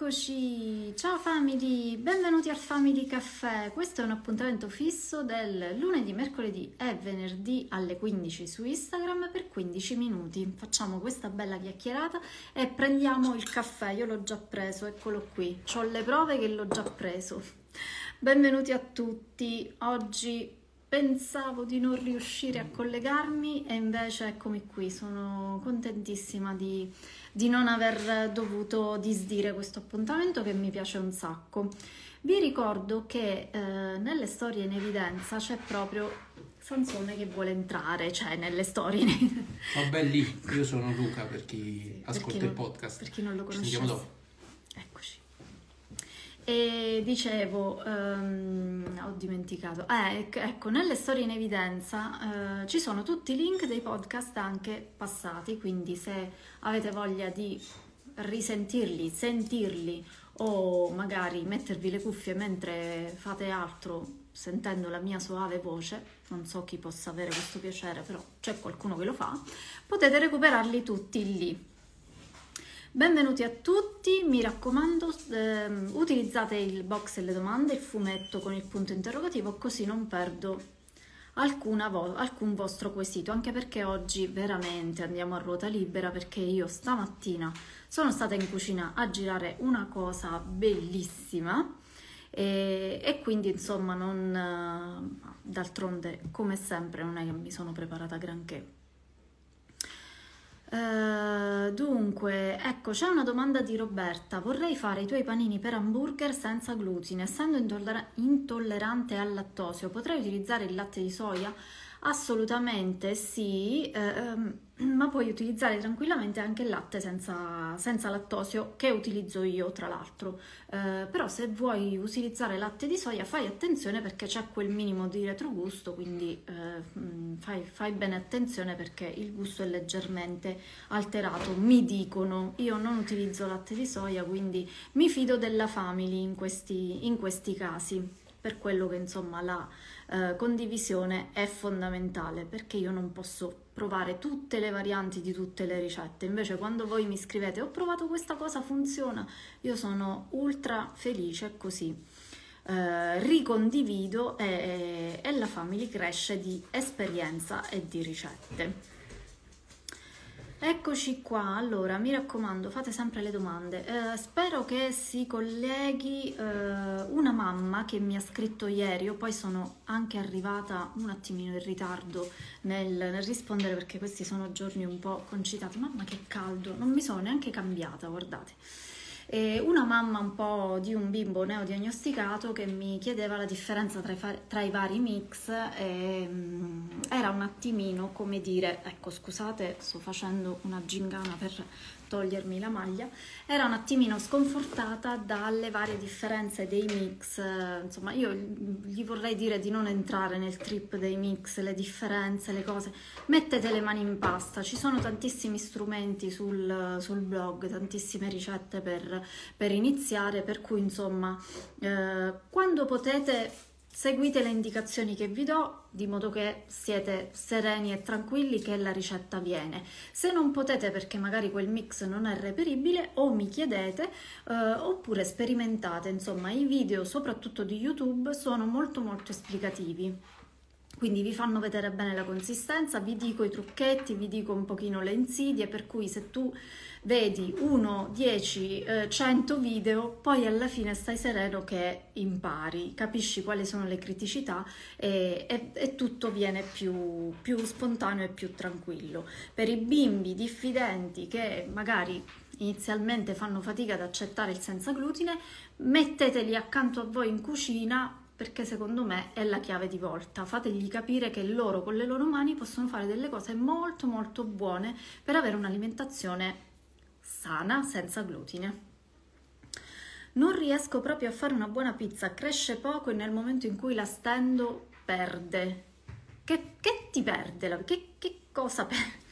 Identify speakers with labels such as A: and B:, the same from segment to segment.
A: Eccoci, ciao family, benvenuti al Family Caffè. Questo è un appuntamento fisso del lunedì, mercoledì e venerdì alle 15 su Instagram per 15 minuti. Facciamo questa bella chiacchierata e prendiamo il caffè. Io l'ho già preso, eccolo qui. Ho le prove che l'ho già preso. Benvenuti a tutti. Oggi pensavo di non riuscire a collegarmi e invece eccomi qui. Sono contentissima di di non aver dovuto disdire questo appuntamento che mi piace un sacco. Vi ricordo che eh, nelle storie in evidenza c'è proprio Sansone che vuole entrare, cioè nelle storie.
B: Vabbè lì, io sono Luca per chi ascolta il podcast.
A: Per chi non lo conosce.
B: Ci sentiamo dopo.
A: Eccoci. E dicevo, um, ho dimenticato, eh, ecco, nelle storie in evidenza uh, ci sono tutti i link dei podcast anche passati, quindi se avete voglia di risentirli, sentirli o magari mettervi le cuffie mentre fate altro sentendo la mia suave voce, non so chi possa avere questo piacere, però c'è qualcuno che lo fa, potete recuperarli tutti lì. Benvenuti a tutti, mi raccomando ehm, utilizzate il box e le domande, il fumetto con il punto interrogativo così non perdo vo- alcun vostro quesito, anche perché oggi veramente andiamo a ruota libera perché io stamattina sono stata in cucina a girare una cosa bellissima e, e quindi insomma non d'altronde come sempre non è che mi sono preparata granché. Uh, dunque, ecco, c'è una domanda di Roberta. Vorrei fare i tuoi panini per hamburger senza glutine. Essendo intoller- intollerante al lattosio, potrei utilizzare il latte di soia? Assolutamente sì, eh, ma puoi utilizzare tranquillamente anche il latte senza, senza lattosio che utilizzo io tra l'altro. Eh, però se vuoi utilizzare latte di soia fai attenzione perché c'è quel minimo di retrogusto, quindi eh, fai, fai bene attenzione perché il gusto è leggermente alterato. Mi dicono, io non utilizzo latte di soia, quindi mi fido della family in questi, in questi casi, per quello che insomma la eh, condivisione è fondamentale perché io non posso provare tutte le varianti di tutte le ricette. Invece quando voi mi scrivete ho provato questa cosa, funziona, io sono ultra felice così. Eh, ricondivido e, e la family cresce di esperienza e di ricette. Eccoci qua, allora mi raccomando fate sempre le domande. Eh, spero che si colleghi eh, una mamma che mi ha scritto ieri, io poi sono anche arrivata un attimino in ritardo nel, nel rispondere perché questi sono giorni un po' concitati. Mamma che caldo, non mi sono neanche cambiata, guardate. E una mamma un po' di un bimbo neodiagnosticato che mi chiedeva la differenza tra i, tra i vari mix e um, era un attimino come dire, ecco scusate sto facendo una gingana per togliermi la maglia, era un attimino sconfortata dalle varie differenze dei mix, insomma io gli vorrei dire di non entrare nel trip dei mix, le differenze, le cose, mettete le mani in pasta, ci sono tantissimi strumenti sul, sul blog, tantissime ricette per, per, iniziare, per cui insomma eh, quando potete Seguite le indicazioni che vi do di modo che siete sereni e tranquilli che la ricetta viene. Se non potete perché magari quel mix non è reperibile o mi chiedete eh, oppure sperimentate, insomma i video soprattutto di YouTube sono molto molto esplicativi. Quindi vi fanno vedere bene la consistenza, vi dico i trucchetti, vi dico un pochino le insidie, per cui se tu vedi 1, 10, 100 video, poi alla fine stai sereno che impari, capisci quali sono le criticità e, e, e tutto viene più, più spontaneo e più tranquillo. Per i bimbi diffidenti che magari inizialmente fanno fatica ad accettare il senza glutine, metteteli accanto a voi in cucina perché secondo me è la chiave di volta. Fategli capire che loro con le loro mani possono fare delle cose molto molto buone per avere un'alimentazione sana senza glutine. Non riesco proprio a fare una buona pizza, cresce poco e nel momento in cui la stendo perde. Che, che ti perde? Che, che cosa perde?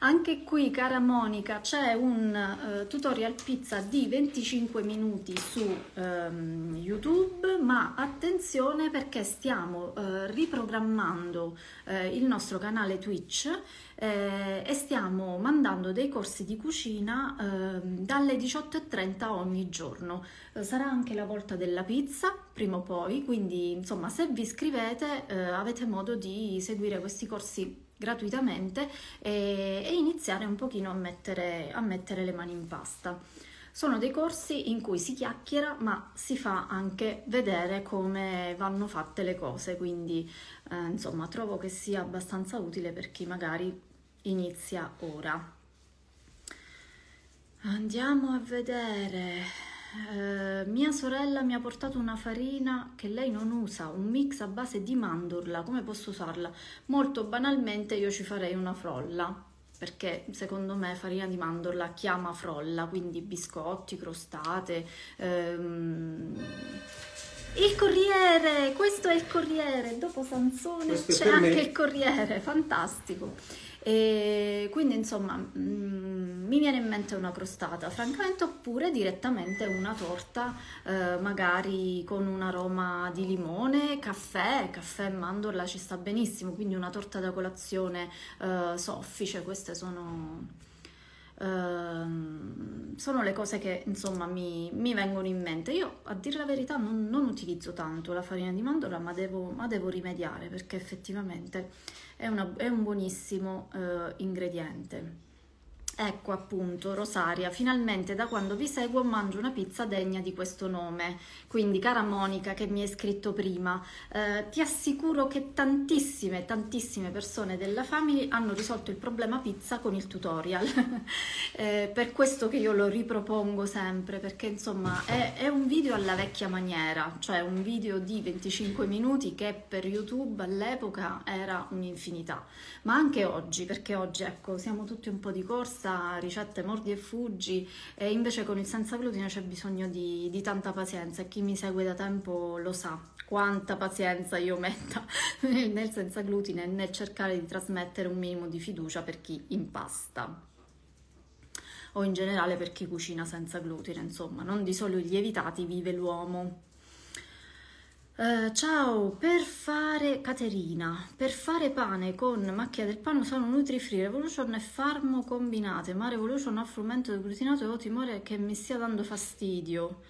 A: Anche qui, cara Monica, c'è un uh, tutorial pizza di 25 minuti su um, YouTube, ma attenzione perché stiamo uh, riprogrammando uh, il nostro canale Twitch eh, e stiamo mandando dei corsi di cucina eh, dalle 18.30 ogni giorno. sarà anche la volta della pizza, prima o poi, quindi insomma se vi iscrivete avete modo di seguire questi corsi gratuitamente e, e iniziare un pochino a mettere, a mettere le mani in pasta. Sono dei corsi in cui si chiacchiera ma si fa anche vedere come vanno fatte le cose, quindi eh, insomma trovo che sia abbastanza utile per chi magari inizia ora. Andiamo a vedere eh, mia sorella mi ha portato una farina che lei non usa, un mix a base di mandorla. Come posso usarla? Molto banalmente io ci farei una frolla, perché secondo me farina di mandorla chiama frolla, quindi biscotti, crostate. Ehm... Il Corriere, questo è il Corriere, dopo Sansone questo c'è anche il Corriere, fantastico. E quindi insomma mh, mm, mi viene in mente una crostata, francamente, oppure direttamente una torta, eh, magari con un aroma di limone, caffè, caffè e mandorla ci sta benissimo, quindi una torta da colazione eh, soffice, queste sono Uh, sono le cose che insomma mi, mi, vengono in mente. Io a dire la verità non, non utilizzo tanto la farina di mandorla, ma devo, ma devo rimediare perché effettivamente è, una, è un buonissimo uh, ingrediente. Ecco appunto, Rosaria, finalmente da quando vi seguo mangio una pizza degna di questo nome. Quindi, cara Monica che mi hai scritto prima, eh, ti assicuro che tantissime, tantissime persone della family hanno risolto il problema pizza con il tutorial. eh, per questo che io lo ripropongo sempre, perché insomma è, è un video alla vecchia maniera, cioè un video di 25 minuti che per YouTube all'epoca era un'infinità, ma anche oggi, perché oggi ecco siamo tutti un po' di corsa pasta, ricette mordi e fuggi e invece con il senza glutine c'è bisogno di, di tanta pazienza e chi mi segue da tempo lo sa quanta pazienza io metta nel senza glutine e nel cercare di trasmettere un minimo di fiducia per chi impasta o in generale per chi cucina senza glutine, insomma, non di solo i lievitati vive l'uomo. Uh, ciao, per fare Caterina, per fare pane con macchia del pane sono Nutri-Free, Revolution e Farmo combinate, ma Revolution ha frumento glutinato e ho timore che mi stia dando fastidio.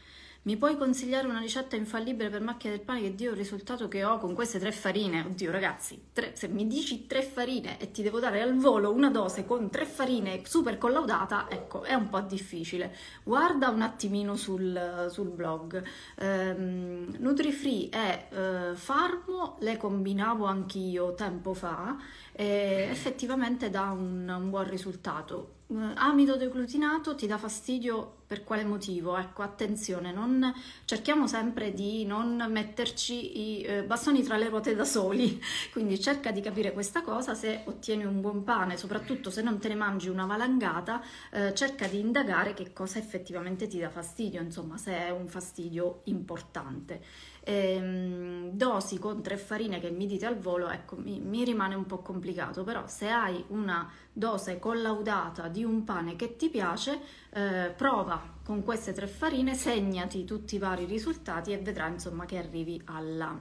A: Mi puoi consigliare una ricetta infallibile per macchia del pane che dia il risultato che ho con queste tre farine? Oddio ragazzi, tre, se mi dici tre farine e ti devo dare al volo una dose con tre farine super collaudata, ecco, è un po' difficile. Guarda un attimino sul, sul blog. Um, Nutrifree e uh, Farmo le combinavo anch'io tempo fa e effettivamente dà un, un buon risultato. Uh, amido deglutinato ti dà fastidio per quale motivo? Ecco, attenzione, non, cerchiamo sempre di non metterci i eh, bastoni tra le ruote da soli, quindi cerca di capire questa cosa, se ottieni un buon pane, soprattutto se non te ne mangi una valangata, eh, cerca di indagare che cosa effettivamente ti dà fastidio, insomma, se è un fastidio importante ehm, dosi con tre farine che mi dite al volo, ecco, mi, mi rimane un po' complicato, però se hai una dose collaudata di un pane che ti piace, eh, prova con queste tre farine, segnati tutti i vari risultati e vedrai insomma che arrivi alla,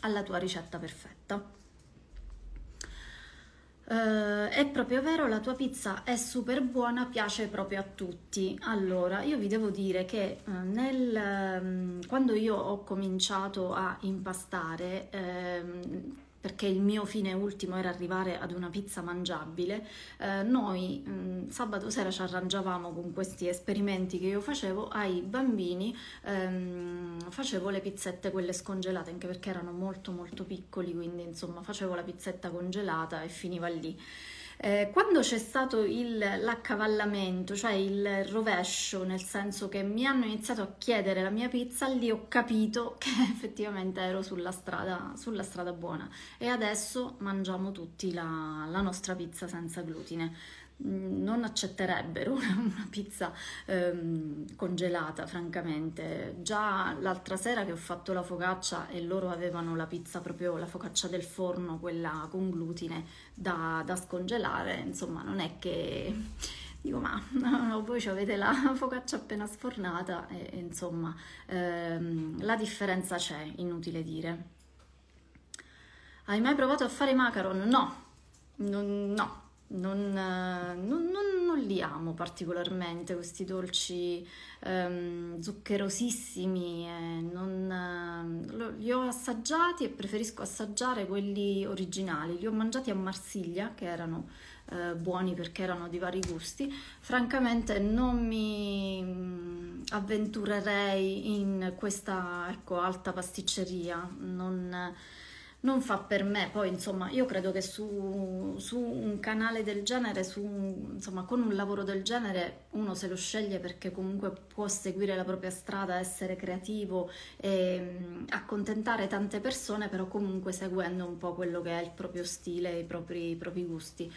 A: alla tua ricetta perfetta. Uh, è proprio vero, la tua pizza è super buona, piace proprio a tutti. Allora, io vi devo dire che uh, nel, um, quando io ho cominciato a impastare, um, perché il mio fine ultimo era arrivare ad una pizza mangiabile, eh, noi mh, mm, sabato sera ci arrangiavamo con questi esperimenti che io facevo ai bambini, ehm, facevo le pizzette quelle scongelate, anche perché erano molto molto piccoli, quindi insomma facevo la pizzetta congelata e finiva lì. Eh, quando c'è stato il, l'accavallamento, cioè il rovescio, nel senso che mi hanno iniziato a chiedere la mia pizza, lì ho capito che effettivamente ero sulla strada, sulla strada buona e adesso mangiamo tutti la, la nostra pizza senza glutine. Mm, non accetterebbero una, pizza ehm, congelata, francamente. Già l'altra sera che ho fatto la focaccia e loro avevano la pizza proprio la focaccia del forno, quella con glutine da, da scongelare, insomma, non è che dico ma no, voi avete la focaccia appena sfornata e, e insomma ehm, la differenza c'è, inutile dire. Hai mai provato a fare macaron? No, no, non, non, non, non, li amo particolarmente questi dolci ehm, zuccherosissimi, eh, lo, li ho assaggiati e preferisco assaggiare quelli originali. Li ho mangiati a Marsiglia che erano eh, buoni perché erano di vari gusti. Francamente non mi mm, avventurerei in questa ecco, alta pasticceria. Non, non fa per me. Poi, insomma, io credo che su, su un canale del genere, su, insomma, con un lavoro del genere, uno se lo sceglie perché comunque può seguire la propria strada, essere creativo e accontentare tante persone, però comunque seguendo un po' quello che è il proprio stile, i propri, i propri gusti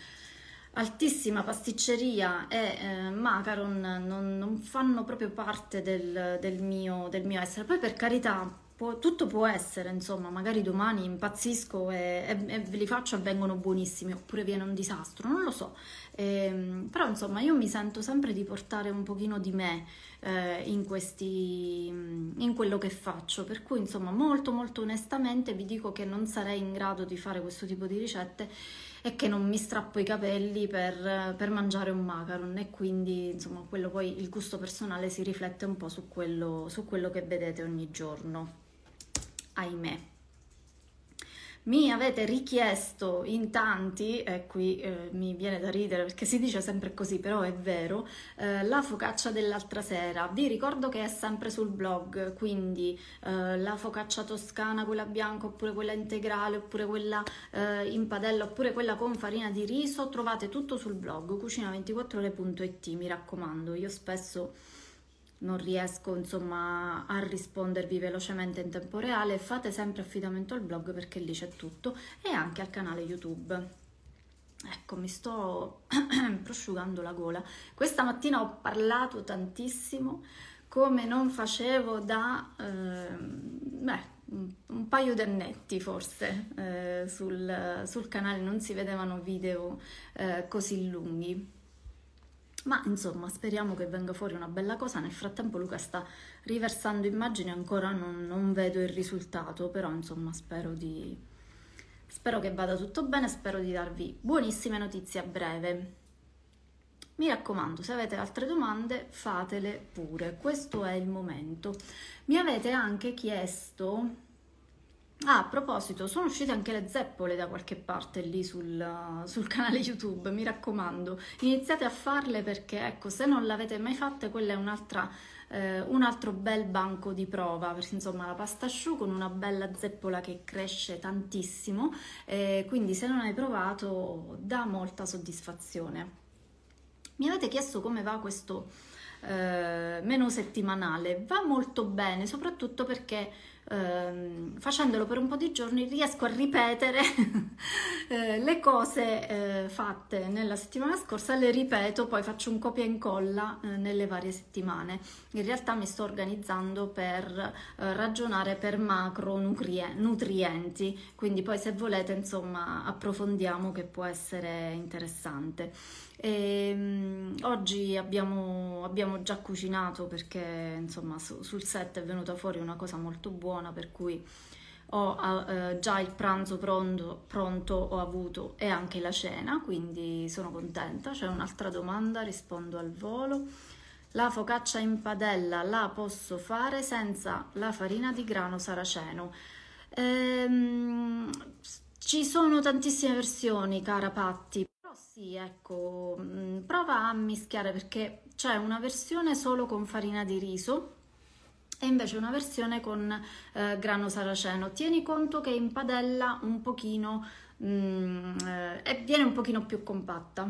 A: altissima pasticceria e eh, macaron non, non, fanno proprio parte del, del, mio, del mio essere. Poi per carità Può, tutto può essere, insomma, magari domani impazzisco e, e, e, ve li faccio e vengono buonissimi, oppure viene un disastro, non lo so. E, ehm, però, insomma, io mi sento sempre di portare un pochino di me eh, in, questi, in quello che faccio, per cui, insomma, molto, molto onestamente vi dico che non sarei in grado di fare questo tipo di ricette e che non mi strappo i capelli per, per mangiare un macaron e quindi, insomma, quello poi, il gusto personale si riflette un po' su quello, su quello che vedete ogni giorno ahimè. Mi avete richiesto in tanti, e qui eh, mi viene da ridere perché si dice sempre così, però è vero, eh, la focaccia dell'altra sera. Vi ricordo che è sempre sul blog, quindi eh, la focaccia toscana, quella bianca, oppure quella integrale, oppure quella eh, in padella, oppure quella con farina di riso, trovate tutto sul blog cucina24ore.it, mi raccomando. Io spesso non riesco insomma a rispondervi velocemente in tempo reale, fate sempre affidamento al blog perché lì c'è tutto e anche al canale YouTube. Ecco, mi sto prosciugando la gola. Questa mattina ho parlato tantissimo come non facevo da eh, beh, un paio di annetti forse eh, sul, sul, canale, non si vedevano video eh, così lunghi. Ma insomma, speriamo che venga fuori una bella cosa. Nel frattempo Luca sta riversando immagini, ancora non, non vedo il risultato, però insomma spero di... Spero che vada tutto bene, spero di darvi buonissime notizie a breve. Mi raccomando, se avete altre domande fatele pure, questo è il momento. Mi avete anche chiesto Ah, a proposito, sono uscite anche le zeppole da qualche parte lì sul, sul, canale YouTube, mi raccomando, iniziate a farle perché, ecco, se non l'avete mai fatte, quella è un'altra, eh, un altro bel banco di prova, perché insomma la pasta asciù con una bella zeppola che cresce tantissimo, eh, quindi se non hai provato dà molta soddisfazione. Mi avete chiesto come va questo eh, menu settimanale, va molto bene, soprattutto perché ehm, facendolo per un po' di giorni riesco a ripetere eh, le cose eh, fatte nella settimana scorsa, le ripeto, poi faccio un copia e incolla eh, nelle varie settimane. In realtà mi sto organizzando per eh, ragionare per macro nutrienti, quindi poi se volete insomma approfondiamo che può essere interessante. E, um, oggi abbiamo, abbiamo, già cucinato perché insomma su, sul set è venuta fuori una cosa molto buona per cui ho uh, già il pranzo pronto, pronto, ho avuto e anche la cena, quindi sono contenta. C'è un'altra domanda, rispondo al volo. La focaccia in padella la posso fare senza la farina di grano saraceno? Ehm, Ci sono tantissime versioni, cara Patti, sì, ecco, mm, prova a mischiare perché c'è una versione solo con farina di riso e invece una versione con eh, grano saraceno. Tieni conto che in padella un pochino mm, eh, viene un pochino più compatta.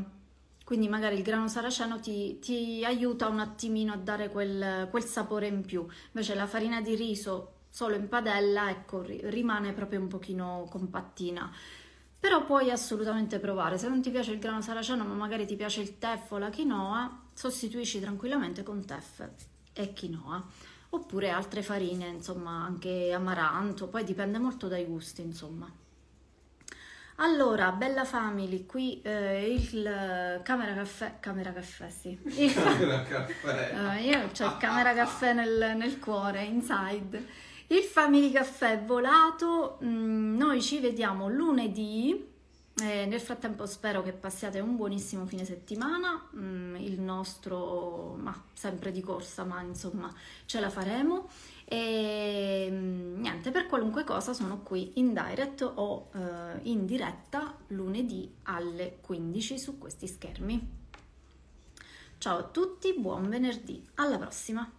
A: Quindi magari il grano saraceno ti, ti aiuta un attimino a dare quel, quel sapore in più. Invece la farina di riso solo in padella, ecco, rimane proprio un pochino compattina. Però puoi assolutamente provare, se non ti piace il grano saraceno ma magari ti piace il teff o la quinoa, sostituisci tranquillamente con teff e quinoa. Oppure altre farine, insomma, anche amaranto, poi dipende molto dai gusti, insomma. Allora, bella family, qui eh, il camera caffè, camera caffè sì, il camera caffè, uh, io ho il camera caffè nel, nel cuore, inside. Il Family Caffè volato, mm, noi ci vediamo lunedì. Eh, nel frattempo spero che passiate un buonissimo fine settimana, mm, il nostro, ma sempre di corsa, ma insomma ce la faremo. E mm, niente, per qualunque cosa sono qui in direct o eh, in diretta lunedì alle 15 su questi schermi. Ciao a tutti, buon venerdì, alla prossima!